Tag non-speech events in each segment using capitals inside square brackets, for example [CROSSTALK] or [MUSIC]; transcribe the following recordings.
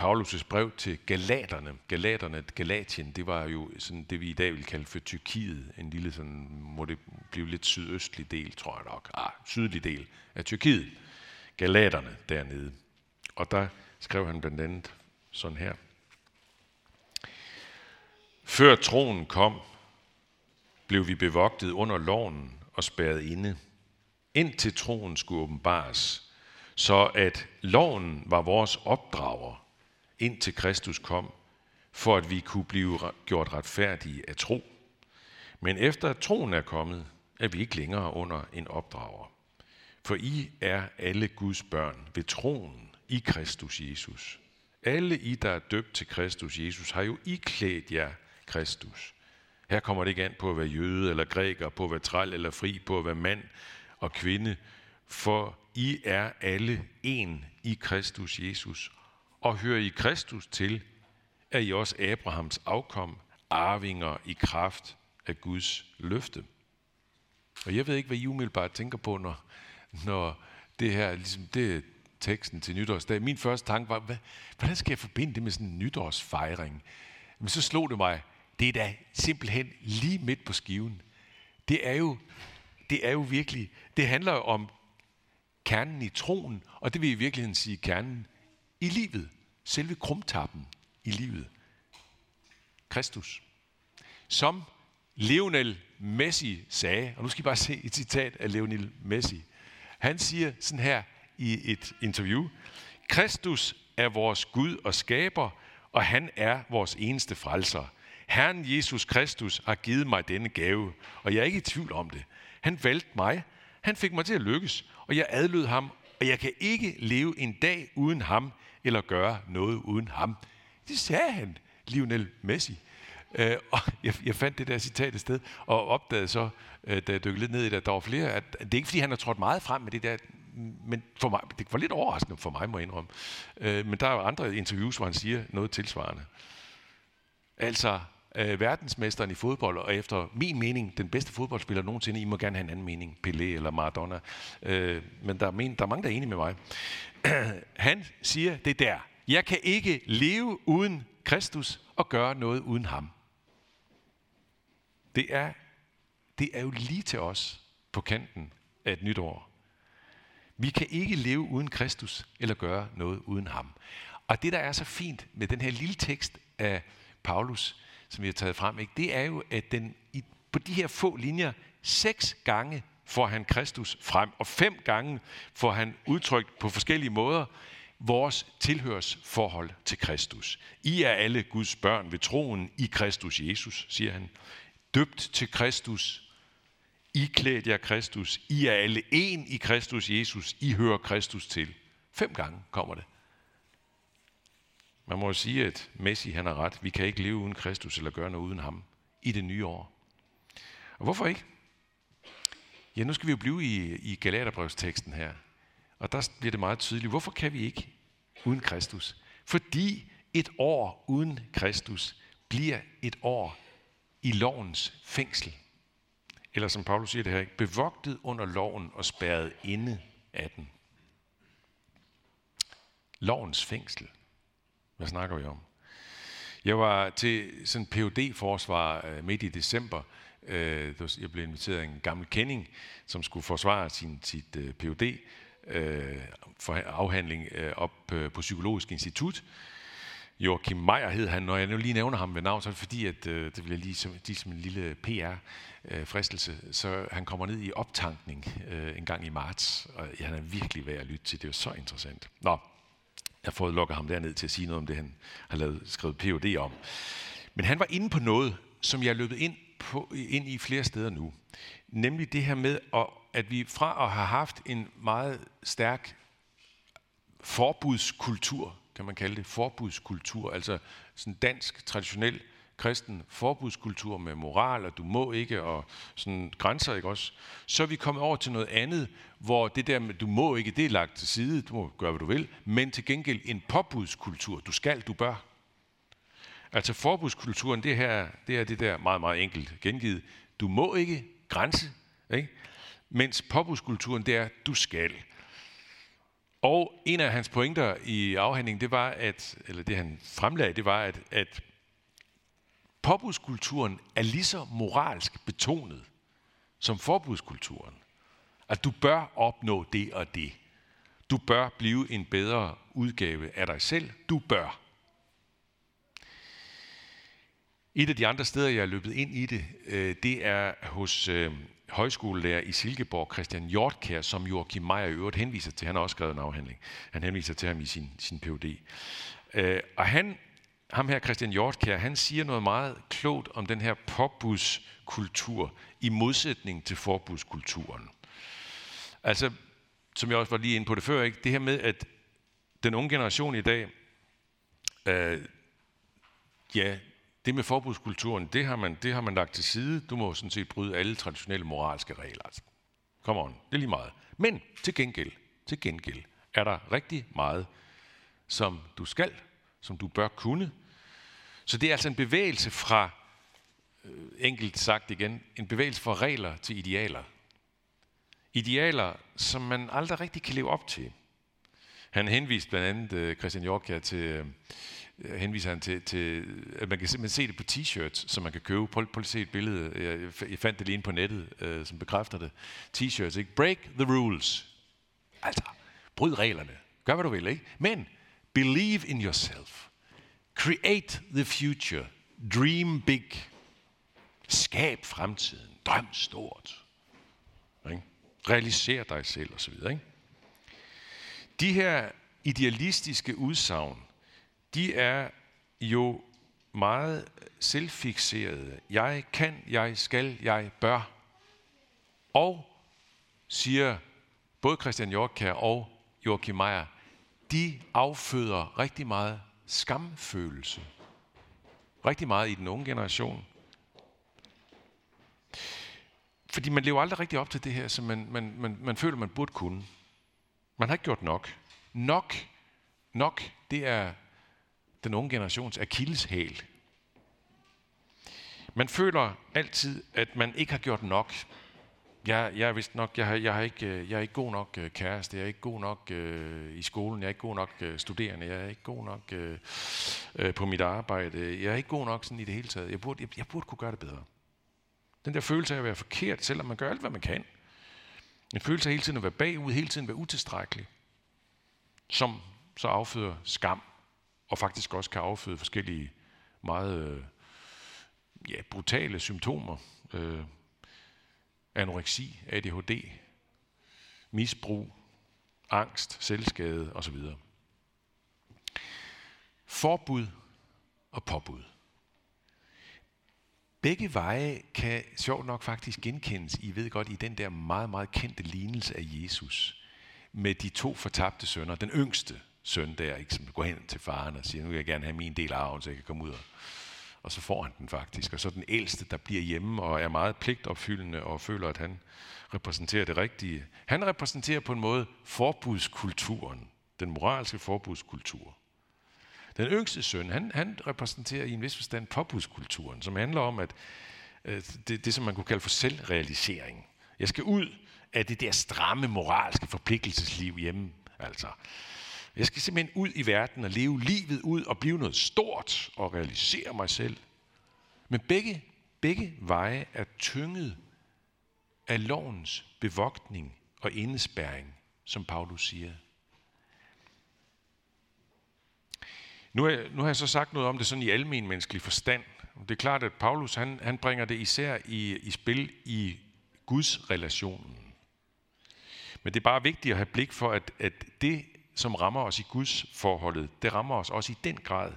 Paulus' brev til Galaterne. Galaterne, Galatien, det var jo sådan det, vi i dag vil kalde for Tyrkiet. En lille sådan, må det blive lidt sydøstlig del, tror jeg nok. Ah, sydlig del af Tyrkiet. Galaterne dernede. Og der skrev han blandt andet sådan her. Før troen kom, blev vi bevogtet under loven og spærret inde, indtil troen skulle åbenbares, så at loven var vores opdrager, indtil Kristus kom, for at vi kunne blive gjort retfærdige af tro. Men efter at troen er kommet, er vi ikke længere under en opdrager. For I er alle Guds børn ved troen i Kristus Jesus. Alle I, der er døbt til Kristus Jesus, har jo iklædt jer Kristus. Her kommer det ikke an på at være jøde eller græker, på at være træl eller fri, på at være mand og kvinde, for I er alle en i Kristus Jesus. Og hører I Kristus til, er I også Abrahams afkom, arvinger i kraft af Guds løfte. Og jeg ved ikke, hvad I umiddelbart tænker på, når, når det her, ligesom det er teksten til nytårsdag. Min første tanke var, hvad, hvordan skal jeg forbinde det med sådan en nytårsfejring? Men så slog det mig, det er da simpelthen lige midt på skiven. Det er jo, det er jo virkelig, det handler jo om kernen i troen, og det vil i virkeligheden sige kernen i livet. Selve krumtappen i livet. Kristus. Som Lionel Messi sagde, og nu skal I bare se et citat af Lionel Messi. Han siger sådan her i et interview, Kristus er vores Gud og skaber, og han er vores eneste frelser. Herren Jesus Kristus har givet mig denne gave, og jeg er ikke i tvivl om det. Han valgte mig, han fik mig til at lykkes, og jeg adlød ham, og jeg kan ikke leve en dag uden ham, eller gøre noget uden ham. Det sagde han, Lionel Messi. Øh, og jeg, jeg fandt det der citat et sted, og opdagede så, øh, da jeg dykkede lidt ned i det, at der var flere, at det er ikke fordi, han har trådt meget frem med det der, men for mig, det var lidt overraskende for mig, må jeg indrømme. Øh, men der er jo andre interviews, hvor han siger noget tilsvarende. Altså, øh, verdensmesteren i fodbold, og efter min mening, den bedste fodboldspiller nogensinde, I må gerne have en anden mening, Pelé eller Maradona, øh, men der er, men, der er mange, der er enige med mig. [CLEARS THROAT] Han siger det der, jeg kan ikke leve uden Kristus og gøre noget uden ham. Det er, det er jo lige til os på kanten af et nyt år. Vi kan ikke leve uden Kristus eller gøre noget uden ham. Og det, der er så fint med den her lille tekst af Paulus, som vi har taget frem, ikke, det er jo, at den i, på de her få linjer, seks gange får han Kristus frem, og fem gange får han udtrykt på forskellige måder vores tilhørsforhold til Kristus. I er alle Guds børn ved troen i Kristus Jesus, siger han. Døbt til Kristus. I klædt jer Kristus. I er alle en i Kristus Jesus. I hører Kristus til. Fem gange kommer det. Man må jo sige, at Messi han har ret. Vi kan ikke leve uden Kristus eller gøre noget uden ham i det nye år. Og hvorfor ikke? Ja, nu skal vi jo blive i, i Galaterbrevsteksten her. Og der bliver det meget tydeligt. Hvorfor kan vi ikke uden Kristus? Fordi et år uden Kristus bliver et år i lovens fængsel. Eller som Paulus siger det her, bevogtet under loven og spærret inde af den. Lovens fængsel. Hvad snakker vi om? Jeg var til sådan phd forsvar øh, midt i december. Øh, jeg blev inviteret af en gammel kending, som skulle forsvare sin, sit øh, phd øh, for afhandling øh, op øh, på Psykologisk Institut. Joachim Meyer hed han. Når jeg nu lige nævner ham ved navn, så er det fordi, at det vil jeg lige som, lige som en lille PR-fristelse. Så han kommer ned i optankning en gang i marts, og han er virkelig værd at lytte til. Det er så interessant. Nå, jeg har fået lukket ham derned til at sige noget om det, han har lavet, skrevet Ph.D. om. Men han var inde på noget, som jeg er løbet ind, på, ind i flere steder nu. Nemlig det her med, at vi fra at have haft en meget stærk forbudskultur, kan man kalde det, forbudskultur, altså sådan dansk, traditionel kristen forbudskultur med moral, og du må ikke, og sådan grænser, ikke også? Så er vi kommet over til noget andet, hvor det der med, du må ikke, det er lagt til side, du må gøre, hvad du vil, men til gengæld en påbudskultur, du skal, du bør. Altså forbudskulturen, det her, det er det der meget, meget enkelt gengivet. Du må ikke, grænse, ikke? Mens påbudskulturen, det er, du skal. Og en af hans pointer i afhandlingen, det var, at, eller det han fremlagde, det var, at, at påbudskulturen er lige så moralsk betonet som forbudskulturen. At du bør opnå det og det. Du bør blive en bedre udgave af dig selv. Du bør. Et af de andre steder, jeg er løbet ind i det, øh, det er hos øh, højskolelærer i Silkeborg, Christian Hjortkær, som Joachim Meyer i øvrigt henviser til. Han har også skrevet en afhandling. Han henviser til ham i sin, sin Ph.D. Øh, og han, ham her, Christian Hjortkær, han siger noget meget klogt om den her påbudskultur i modsætning til forbudskulturen. Altså, som jeg også var lige inde på det før, ikke? det her med, at den unge generation i dag, øh, ja, det med forbudskulturen, det har, man, det har man lagt til side. Du må sådan set bryde alle traditionelle moralske regler. Altså. Come on, det er lige meget. Men til gengæld, til gengæld er der rigtig meget, som du skal, som du bør kunne. Så det er altså en bevægelse fra, øh, enkelt sagt igen, en bevægelse fra regler til idealer. Idealer, som man aldrig rigtig kan leve op til. Han henviste blandt andet øh, Christian Jorka til, øh, henviser han til, til, at man kan simpelthen se det på t-shirts, som man kan købe. Prøv, prøv at se et billede. Jeg, jeg fandt det lige inde på nettet, øh, som bekræfter det. T-shirts, ikke? Break the rules. Altså, bryd reglerne. Gør, hvad du vil, ikke? Men, believe in yourself. Create the future. Dream big. Skab fremtiden. Drøm stort. Ikke? Realiser dig selv, osv., ikke? De her idealistiske udsagn, de er jo meget selvfixerede. Jeg kan, jeg skal, jeg bør. Og, siger både Christian Jorkær og Joachim Meyer, de afføder rigtig meget skamfølelse. Rigtig meget i den unge generation. Fordi man lever aldrig rigtig op til det her, som man, man, man, man føler, man burde kunne. Man har ikke gjort nok. Nok, nok, det er den unge generations akilleshæl. Man føler altid, at man ikke har gjort nok. Jeg, jeg er vist nok, jeg, har, jeg, har ikke, øh, jeg er ikke god nok uh, kæreste, jeg er ikke god nok øh, i skolen, jeg er ikke god nok øh, studerende, jeg er ikke god nok øh, øh, på mit arbejde, jeg er ikke god nok sådan i det hele taget. Jeg burde, jeg, jeg burde kunne gøre det bedre. Den der følelse af at være forkert, selvom man gør alt, hvad man kan. En følelse af hele tiden at være bagud, hele tiden at være utilstrækkelig, som så afføder skam og faktisk også kan afføde forskellige meget øh, ja, brutale symptomer. Øh, anoreksi, ADHD, misbrug, angst, selvskade osv. Forbud og påbud. Begge veje kan sjovt nok faktisk genkendes, I ved godt, i den der meget, meget kendte lignelse af Jesus med de to fortabte sønner. Den yngste, søn der, ikke, som går hen til faren og siger, nu vil jeg gerne have min del af arven, så jeg kan komme ud og, og så får han den faktisk. Og så den ældste, der bliver hjemme og er meget pligtopfyldende og føler, at han repræsenterer det rigtige. Han repræsenterer på en måde forbudskulturen, den moralske forbudskultur. Den yngste søn, han, han repræsenterer i en vis forstand påbudskulturen, som handler om, at øh, det, det, som man kunne kalde for selvrealisering. Jeg skal ud af det der stramme moralske forpligtelsesliv hjemme. Altså, jeg skal simpelthen ud i verden og leve livet ud og blive noget stort og realisere mig selv. Men begge, begge veje er tynget af lovens bevogtning og indespæring, som Paulus siger. Nu har, nu har jeg så sagt noget om det sådan i almen menneskelig forstand. Det er klart, at Paulus han, han bringer det især i, i spil i Guds relationen. Men det er bare vigtigt at have blik for, at, at det som rammer os i Guds forholdet, det rammer os også i den grad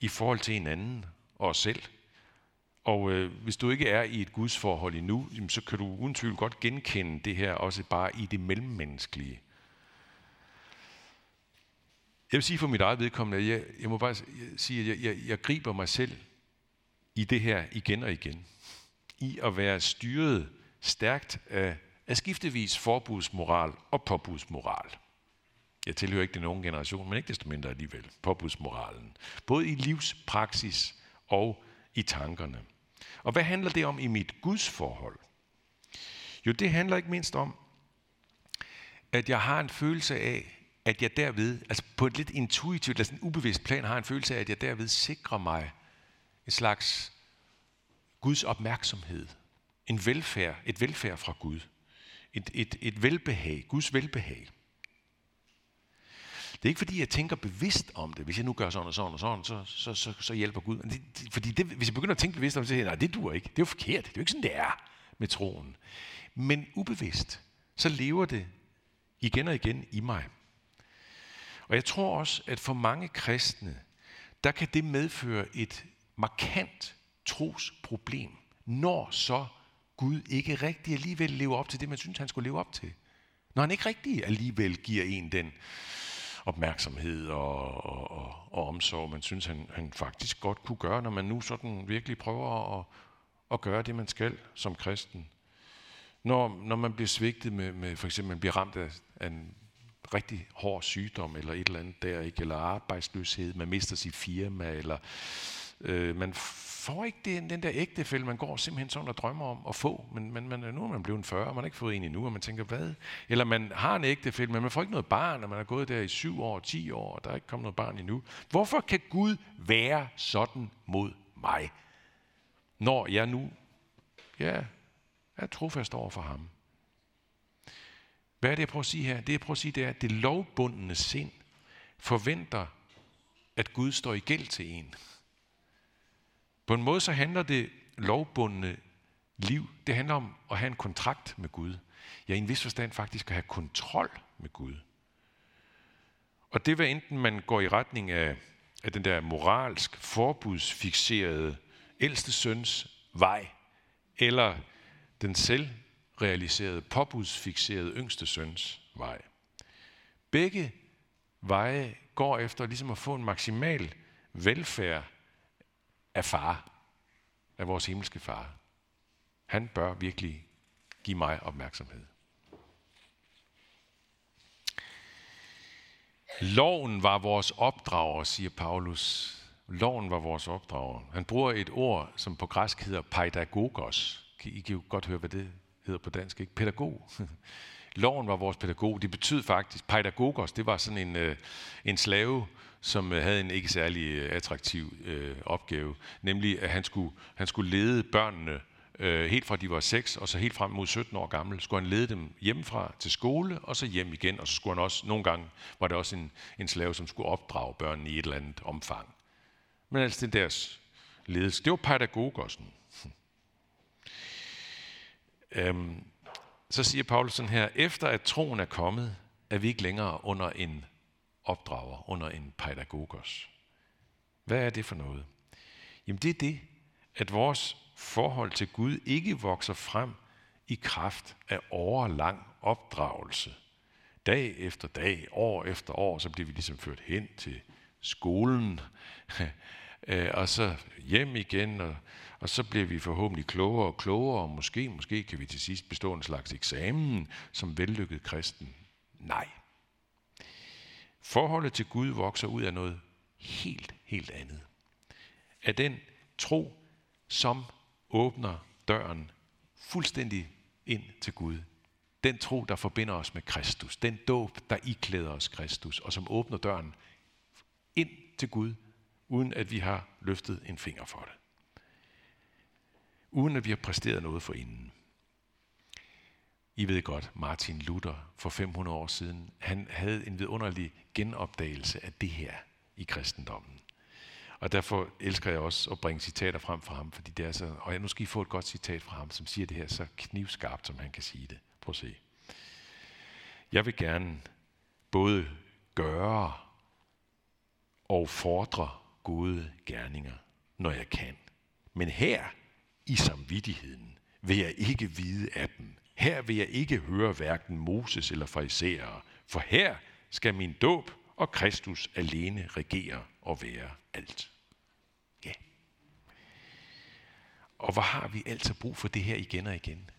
i forhold til hinanden og os selv. Og øh, hvis du ikke er i et Guds forhold endnu, så kan du uden tvivl godt genkende det her også bare i det mellemmenneskelige. Jeg vil sige for mit eget vedkommende, at jeg, jeg må bare sige, at jeg, jeg, jeg griber mig selv i det her igen og igen. I at være styret stærkt af, af skiftevis forbudsmoral og påbudsmoral. Jeg tilhører ikke den unge generation, men ikke desto mindre alligevel. Påbudsmoralen. Både i livspraksis og i tankerne. Og hvad handler det om i mit Guds forhold? Jo, det handler ikke mindst om, at jeg har en følelse af, at jeg derved, altså på et lidt intuitivt, eller sådan ubevidst plan, har en følelse af, at jeg derved sikrer mig en slags Guds opmærksomhed. En velfærd, et velfærd fra Gud. Et, et, et velbehag, Guds velbehag. Det er ikke fordi, jeg tænker bevidst om det. Hvis jeg nu gør sådan og sådan og sådan, så, så, så, så hjælper Gud. Det, det, fordi det, hvis jeg begynder at tænke bevidst om det, så siger jeg, nej, det dur ikke. Det er jo forkert. Det er jo ikke sådan, det er med troen. Men ubevidst, så lever det igen og igen i mig. Og jeg tror også, at for mange kristne, der kan det medføre et markant trosproblem, når så Gud ikke rigtig alligevel lever op til det, man synes, han skulle leve op til. Når han ikke rigtig alligevel giver en den opmærksomhed og, og, og, og omsorg, man synes, han, han faktisk godt kunne gøre, når man nu sådan virkelig prøver at, at gøre det, man skal som kristen. Når, når man bliver svigtet med, med, for eksempel man bliver ramt af, af en rigtig hård sygdom, eller et eller andet der, ikke? eller arbejdsløshed, man mister sit firma, eller øh, man får ikke den, den der ægtefælde, man går simpelthen sådan og drømmer om at få, men, men man, nu er man blevet 40, og man har ikke fået en endnu, og man tænker, hvad? Eller man har en ægtefælde, men man får ikke noget barn, og man har gået der i 7 år, 10 år, og der er ikke kommet noget barn endnu. Hvorfor kan Gud være sådan mod mig, når jeg nu ja, er trofast over for ham? Hvad er det, jeg prøver at sige her? Det, jeg prøver at sige, det er, at det lovbundne sind forventer, at Gud står i gæld til en. På en måde så handler det lovbundne liv, det handler om at have en kontrakt med Gud. Ja, i en vis forstand faktisk at have kontrol med Gud. Og det var enten man går i retning af, af den der moralsk forbudsfixerede ældste søns vej, eller den selvrealiserede, påbudsfixerede yngste søns vej. Begge veje går efter ligesom at få en maksimal velfærd af far, af vores himmelske far. Han bør virkelig give mig opmærksomhed. Loven var vores opdrager, siger Paulus. Loven var vores opdrager. Han bruger et ord, som på græsk hedder pædagogos. I kan jo godt høre, hvad det hedder på dansk, ikke? Pædagog. [LAUGHS] Loven var vores pædagog. Det betyder faktisk, pædagogos, det var sådan en, øh, en slave, som øh, havde en ikke særlig øh, attraktiv øh, opgave, nemlig at han skulle, han skulle lede børnene øh, helt fra de var 6 og så helt frem mod 17 år gamle, skulle han lede dem hjemmefra til skole og så hjem igen, og så skulle han også, nogle gange var det også en, en slave, som skulle opdrage børnene i et eller andet omfang. Men altså det deres ledelse, det var pædagogosen. øhm, så siger Paulus sådan her, efter at troen er kommet, er vi ikke længere under en opdrager, under en pædagogos. Hvad er det for noget? Jamen det er det, at vores forhold til Gud ikke vokser frem i kraft af overlang opdragelse. Dag efter dag, år efter år, så bliver vi ligesom ført hen til skolen, øh, og så hjem igen, og, og så bliver vi forhåbentlig klogere og klogere, og måske, måske kan vi til sidst bestå en slags eksamen som vellykket kristen. Nej. Forholdet til Gud vokser ud af noget helt, helt andet. Af den tro, som åbner døren fuldstændig ind til Gud. Den tro, der forbinder os med Kristus. Den dåb, der iklæder os Kristus, og som åbner døren ind til Gud, uden at vi har løftet en finger for det. Uden at vi har præsteret noget for inden. I ved godt, Martin Luther for 500 år siden, han havde en vidunderlig genopdagelse af det her i kristendommen. Og derfor elsker jeg også at bringe citater frem fra ham, fordi det er så, og jeg nu skal I få et godt citat fra ham, som siger det her så knivskarpt, som han kan sige det. Prøv at se. Jeg vil gerne både gøre og fordre gode gerninger, når jeg kan. Men her i samvittigheden vil jeg ikke vide af dem. Her vil jeg ikke høre hverken Moses eller farisæere, for her skal min dåb og Kristus alene regere og være alt. Ja. Og hvor har vi altså brug for det her igen og igen?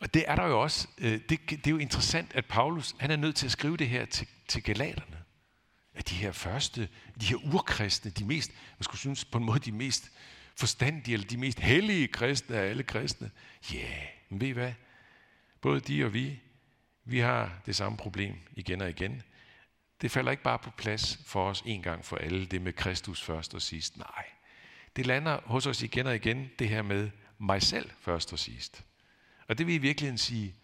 Og det er der jo også, øh, det, det er jo interessant, at Paulus, han er nødt til at skrive det her til, til galaterne. At de her første, de her urkristne, de mest, man skulle synes på en måde, de mest forstandige, eller de mest hellige kristne af alle kristne. Ja, yeah, men ved I hvad? Både de og vi, Vi har det samme problem igen og igen. Det falder ikke bare på plads for os en gang for alle, det med Kristus først og sidst. Nej, det lander hos os igen og igen, det her med mig selv først og sidst. Og det vil i virkeligheden sige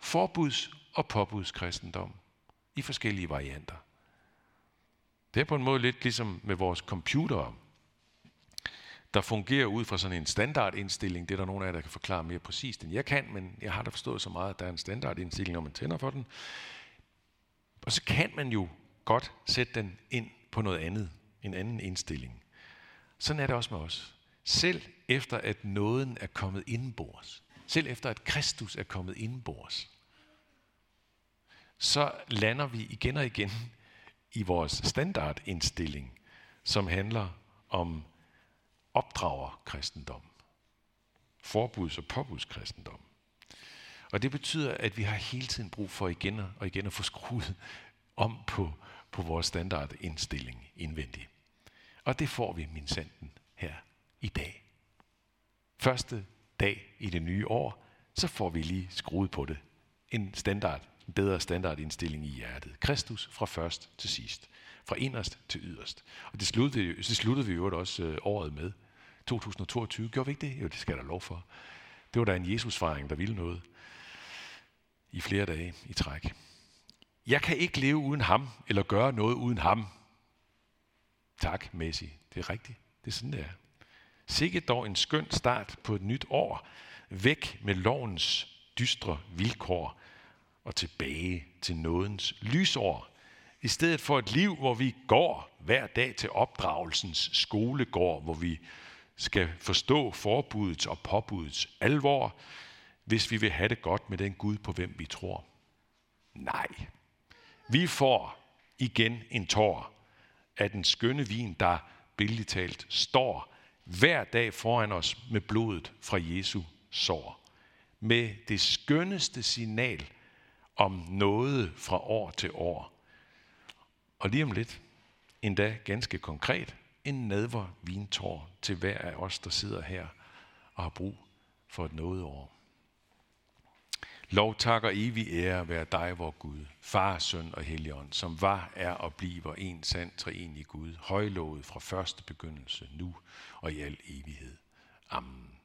forbuds- og påbudskristendom i forskellige varianter. Det er på en måde lidt ligesom med vores computere, der fungerer ud fra sådan en standardindstilling. Det er der nogen af jer, der kan forklare mere præcist, end jeg kan, men jeg har da forstået så meget, at der er en standardindstilling, når man tænder for den. Og så kan man jo godt sætte den ind på noget andet, en anden indstilling. Sådan er det også med os. Selv efter at nåden er kommet indenbords, selv efter at Kristus er kommet indenbords, så lander vi igen og igen i vores standardindstilling, som handler om opdrager kristendom. Forbuds- og påbudskristendom. Og det betyder, at vi har hele tiden brug for igen og igen at få skruet om på, på vores standardindstilling indvendigt. Og det får vi min sanden her i dag. Første dag i det nye år, så får vi lige skruet på det. En standard, en bedre standardindstilling i hjertet. Kristus fra først til sidst. Fra inderst til yderst. Og det sluttede, det sluttede vi jo også øh, året med. 2022. Gjorde vi ikke det? Jo, det skal der lov for. Det var da en Jesusfejring, der ville noget. I flere dage i træk. Jeg kan ikke leve uden ham, eller gøre noget uden ham. Tak, Messi. Det er rigtigt. Det er sådan, det er. Sikke dog en skøn start på et nyt år. Væk med lovens dystre vilkår og tilbage til nådens lysår. I stedet for et liv, hvor vi går hver dag til opdragelsens skolegård, hvor vi skal forstå forbudets og påbudets alvor, hvis vi vil have det godt med den Gud, på hvem vi tror. Nej. Vi får igen en tår af den skønne vin, der billigt talt står hver dag foran os med blodet fra Jesu sår. Med det skønneste signal om noget fra år til år. Og lige om lidt, endda ganske konkret, en nadver vintår til hver af os, der sidder her og har brug for et nådeår. Lov takker evig ære være dig, vor Gud, Far, Søn og Helligånd, som var, er og bliver en sand treenig Gud, højlovet fra første begyndelse, nu og i al evighed. Amen.